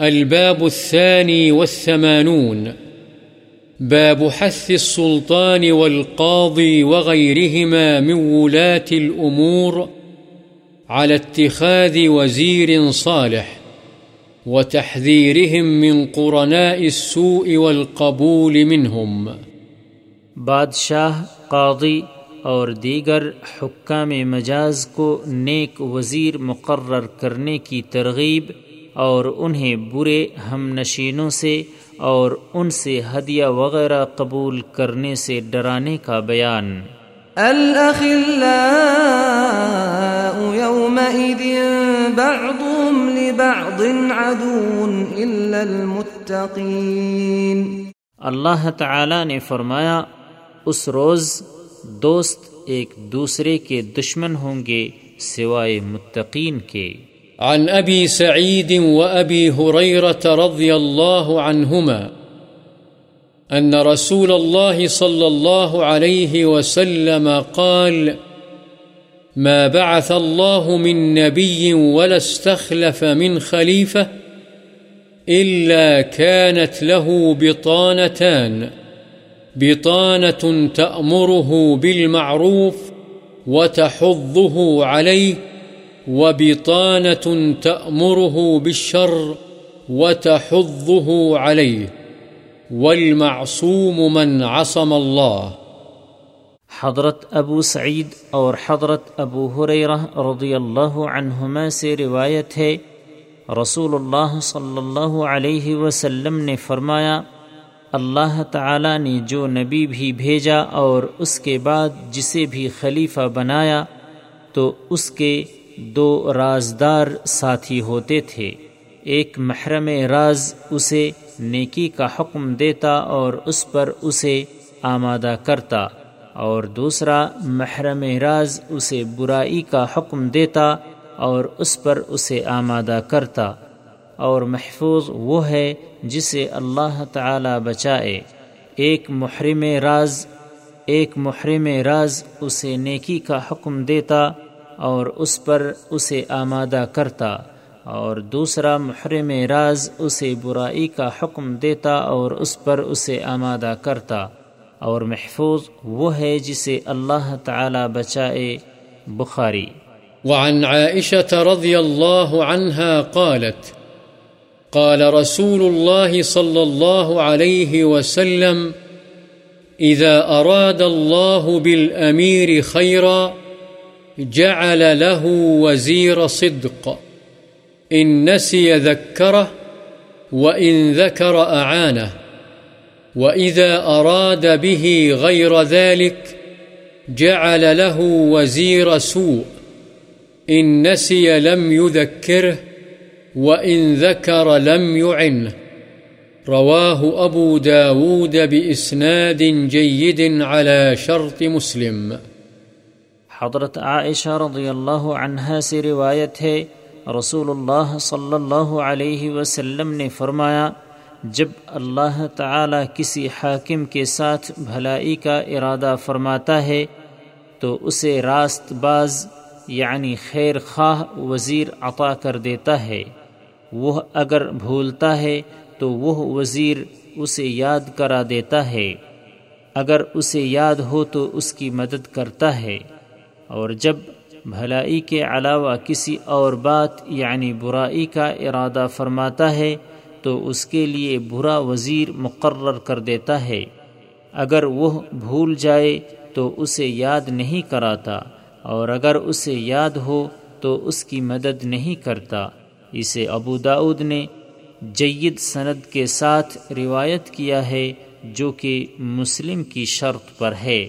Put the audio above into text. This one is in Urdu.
الباب الثاني والثمانون. باب حث السلطان والقاضي وغيرهما من ولاة الأمور على اتخاذ وزير صالح وتحذيرهم من قرناء السوء والقبول منهم. بادشاہ، قاضی اور دیگر حکام مجاز کو نیک وزیر مقرر کرنے کی ترغیب اور انہیں برے ہم نشینوں سے اور ان سے ہدیہ وغیرہ قبول کرنے سے ڈرانے کا بیان۔ الأخلاء يومئذ بعضهم لبعض عدو إلا المتقين۔ اللہ تعالی نے فرمایا اس روز دوست ایک دوسرے کے دشمن ہوں گے سوائے متقین کے۔ عن أبي سعيد وأبي هريرة رضي الله عنهما أن رسول الله صلى الله عليه وسلم قال ما بعث الله من نبي ولا استخلف من خليفة إلا كانت له بطانتان، بطانة تأمره بالمعروف وتحضه عليه وبطانة تأمره بالشر وتحضه عليه والمعصوم من عصم الله حضرت ابو سعید اور حضرت ابو حریرہ رضی اللہ عنہما سے روایت ہے، رسول اللہ صلی اللہ علیہ وسلم نے فرمایا، اللہ تعالی نے جو نبی بھی بھیجا اور اس کے بعد جسے بھی خلیفہ بنایا، تو اس کے دو رازدار ساتھی ہوتے تھے۔ ایک محرم راز اسے نیکی کا حکم دیتا اور اس پر اسے آمادہ کرتا، اور دوسرا محرم راز اسے برائی کا حکم دیتا اور اس پر اسے آمادہ کرتا۔ اور محفوظ وہ ہے جسے اللہ تعالی بچائے۔ ایک محرم راز، ایک محرم راز اسے نیکی کا حکم دیتا اور اس پر اسے آمادہ کرتا اور دوسرا محرم راز اسے برائی کا حکم دیتا اور اس پر اسے آمادہ کرتا اور محفوظ وہ ہے جسے اللہ تعالی بچائے بخاری۔ وعن عائشة رضي الله عنها قالت، قال رسول الله صلى الله عليه وسلم إذا أراد الله بالأمير خيرا جعل له وزير صدق. إن نسي ذكره وإن ذكر أعانه. وإذا أراد به غير ذلك جعل له وزير سوء. إن نسي لم يذكره وإن ذكر لم يعنه. رواه أبو داود بإسناد جيد على شرط مسلم. حضرت عائشہ رضی اللہ عنہا سے روایت ہے رسول اللہ صلی اللہ علیہ وسلم نے فرمایا، جب اللہ تعالی کسی حاکم کے ساتھ بھلائی کا ارادہ فرماتا ہے، تو اسے راست باز یعنی خیر خواہ وزیر عطا کر دیتا ہے۔ وہ اگر بھولتا ہے، تو وہ وزیر اسے یاد کرا دیتا ہے۔ اگر اسے یاد ہو، تو اس کی مدد کرتا ہے۔ اور جب بھلائی کے علاوہ کسی اور بات یعنی برائی کا ارادہ فرماتا ہے، تو اس کے لیے برا وزیر مقرر کر دیتا ہے۔ اگر وہ بھول جائے، تو اسے یاد نہیں کراتا۔ اور اگر اسے یاد ہو، تو اس کی مدد نہیں کرتا۔ اسے ابو داود نے جید سند کے ساتھ روایت کیا ہے، جو کہ مسلم کی شرط پر ہے۔